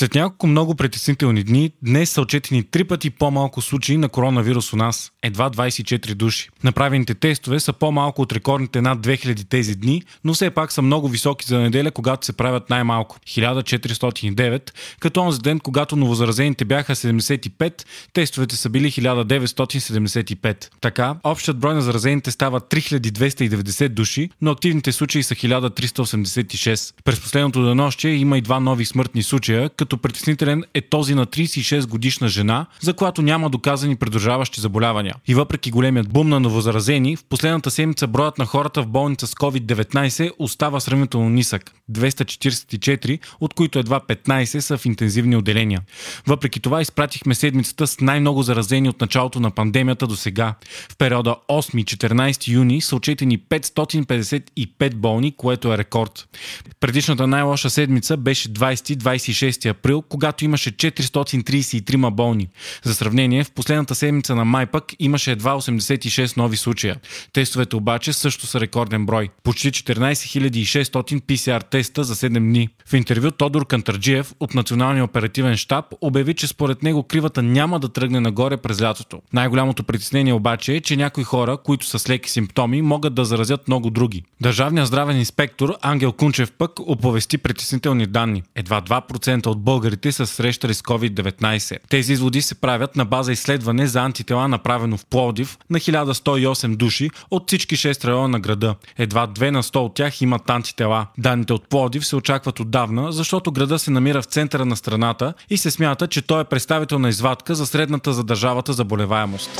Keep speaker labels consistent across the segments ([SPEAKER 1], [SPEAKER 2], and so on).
[SPEAKER 1] След няколко много притеснителни дни, днес са отчетени три пъти по-малко случаи на коронавирус у нас. Едва 24 души. Направените тестове са по-малко от рекордните над 2000 тези дни, но все пак са много високи за неделя, когато се правят най-малко 1409, като онзи ден, когато новозаразените бяха 75, тестовете са били 1975. Така, общият брой на заразените става 3290 души, но активните случаи са 1386. През последното денощие има и два нови смъртни случая, като като притеснителен е този на 36 годишна жена, за която няма доказани придружаващи заболявания. И въпреки големият бум на новозаразени, в последната седмица броят на хората в болница с COVID-19 остава сравнително нисък – 244, от които едва 15 са в интензивни отделения. Въпреки това изпратихме седмицата с най-много заразени от началото на пандемията до сега. В периода 8-14 юни са отчетени 555 болни, което е рекорд. Предишната най-лоша седмица беше 20-26 април, когато имаше 433 болни. За сравнение, в последната седмица на май пък имаше едва 86 нови случая. Тестовете обаче също са рекорден брой. Почти 14 600 PCR теста за 7 дни. В интервю Тодор Кантарджиев от Националния оперативен штаб обяви, че според него кривата няма да тръгне нагоре през лятото. Най-голямото притеснение обаче е, че някои хора, които са с леки симптоми, могат да заразят много други. Държавният здравен инспектор Ангел Кунчев пък оповести притеснителни данни. Едва 2% от българите са срещали с COVID-19. Тези изводи се правят на база изследване за антитела, направено в Плодив на 1108 души от всички 6 района на града. Едва 2 на 100 от тях имат антитела. Данните от Плодив се очакват отдавна, защото града се намира в центъра на страната и се смята, че той е представителна извадка за средната за държавата заболеваемост.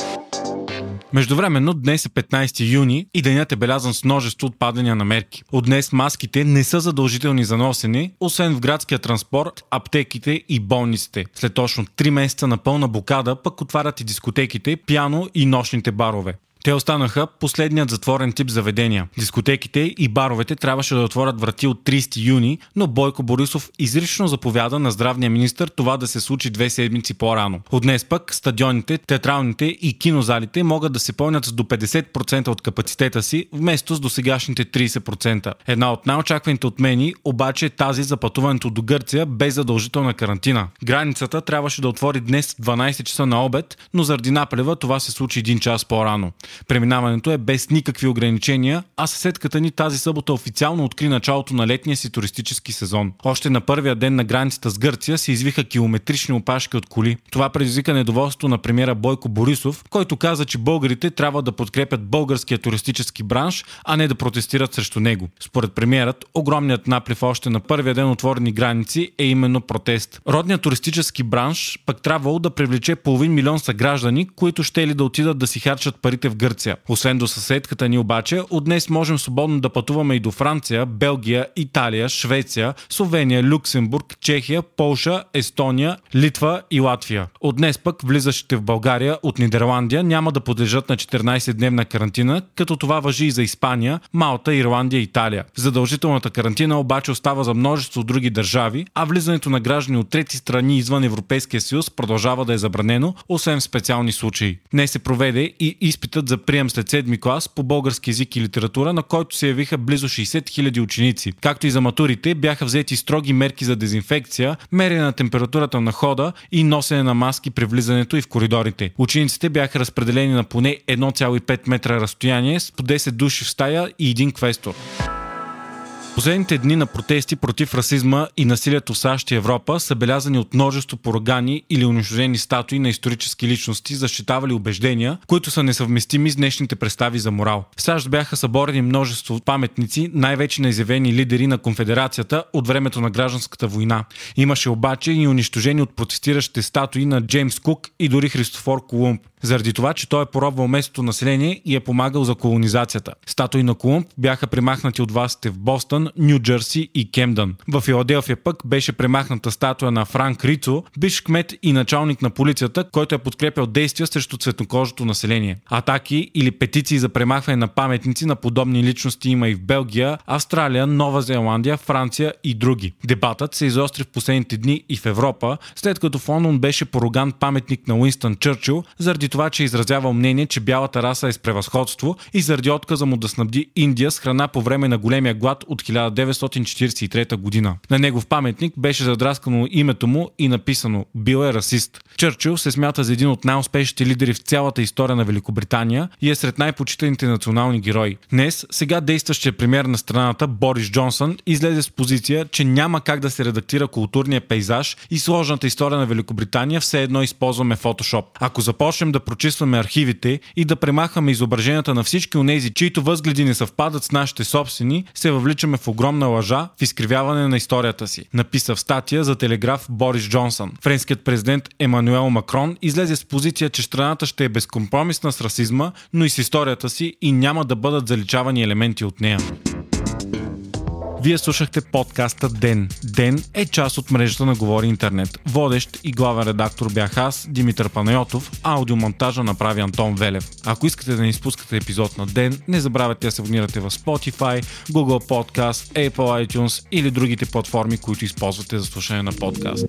[SPEAKER 1] Междувременно днес е 15 юни и денят е белязан с множество отпадания на мерки. От днес маските не са задължителни за носене, освен в градския транспорт, аптеките и болниците. След точно 3 месеца на пълна блокада пък отварят и дискотеките, пяно и нощните барове. Те останаха последният затворен тип заведения. Дискотеките и баровете трябваше да отворят врати от 30 юни, но Бойко Борисов изрично заповяда на здравния министр това да се случи две седмици по-рано. От днес пък стадионите, театралните и кинозалите могат да се пълнят с до 50% от капацитета си, вместо с досегашните 30%. Една от най-очакваните отмени обаче е тази за пътуването до Гърция без задължителна карантина. Границата трябваше да отвори днес 12 часа на обед, но заради наплева това се случи един час по-рано. Преминаването е без никакви ограничения, а съседката ни тази събота официално откри началото на летния си туристически сезон. Още на първия ден на границата с Гърция се извиха километрични опашки от коли. Това предизвика недоволство на премиера Бойко Борисов, който каза, че българите трябва да подкрепят българския туристически бранш, а не да протестират срещу него. Според премиерът, огромният наплив още на първия ден отворени граници е именно протест. Родният туристически бранш пък трябвало да привлече половин милион съграждани, които ще ли да отидат да си харчат парите в Гърция. Освен до съседката ни обаче, от днес можем свободно да пътуваме и до Франция, Белгия, Италия, Швеция, Словения, Люксембург, Чехия, Полша, Естония, Литва и Латвия. От днес пък влизащите в България от Нидерландия няма да подлежат на 14-дневна карантина, като това въжи и за Испания, Малта, Ирландия и Италия. Задължителната карантина обаче остава за множество други държави, а влизането на граждани от трети страни извън Европейския съюз продължава да е забранено, освен в специални случаи. Днес се проведе и изпитът за прием след седми клас по български язик и литература, на който се явиха близо 60 000 ученици. Както и за матурите, бяха взети строги мерки за дезинфекция, мерене на температурата на хода и носене на маски при влизането и в коридорите. Учениците бяха разпределени на поне 1,5 метра разстояние с по 10 души в стая и един квестор. Последните дни на протести против расизма и насилието в САЩ и Европа са белязани от множество порогани или унищожени статуи на исторически личности, защитавали убеждения, които са несъвместими с днешните представи за морал. В САЩ бяха съборени множество паметници, най-вече на изявени лидери на конфедерацията от времето на гражданската война. Имаше обаче и унищожени от протестиращите статуи на Джеймс Кук и дори Христофор Колумб заради това, че той е поробвал местното население и е помагал за колонизацията. Статуи на Колумб бяха примахнати от властите в Бостън Бостън, Нью Джерси и Кемдън. В Филаделфия пък беше премахната статуя на Франк Рицо, биш кмет и началник на полицията, който е подкрепял действия срещу цветнокожото население. Атаки или петиции за премахване на паметници на подобни личности има и в Белгия, Австралия, Нова Зеландия, Франция и други. Дебатът се изостри в последните дни и в Европа, след като в Лондон беше пороган паметник на Уинстън Чърчил, заради това, че изразява мнение, че бялата раса е с превъзходство и заради отказа му да снабди Индия с храна по време на големия глад от 1943 година. На негов паметник беше задраскано името му и написано «Бил е расист». Чърчил се смята за един от най-успешните лидери в цялата история на Великобритания и е сред най-почитаните национални герои. Днес, сега действащия премьер на страната Борис Джонсън излезе с позиция, че няма как да се редактира културния пейзаж и сложната история на Великобритания, все едно използваме Photoshop. Ако започнем да прочистваме архивите и да премахаме изображенията на всички онези, чието възгледи не съвпадат с нашите собствени, се въвличаме в огромна лъжа, в изкривяване на историята си. Написа в статия за телеграф Борис Джонсън. Френският президент Емануел Макрон излезе с позиция, че страната ще е безкомпромисна с расизма, но и с историята си и няма да бъдат заличавани елементи от нея. Вие слушахте подкаста Ден. Ден е част от мрежата на Говори Интернет. Водещ и главен редактор бях аз, Димитър Панайотов, аудиомонтажа направи Антон Велев. Ако искате да не изпускате епизод на Ден, не забравяйте да се абонирате в Spotify, Google Podcast, Apple iTunes или другите платформи, които използвате за слушане на подкаст.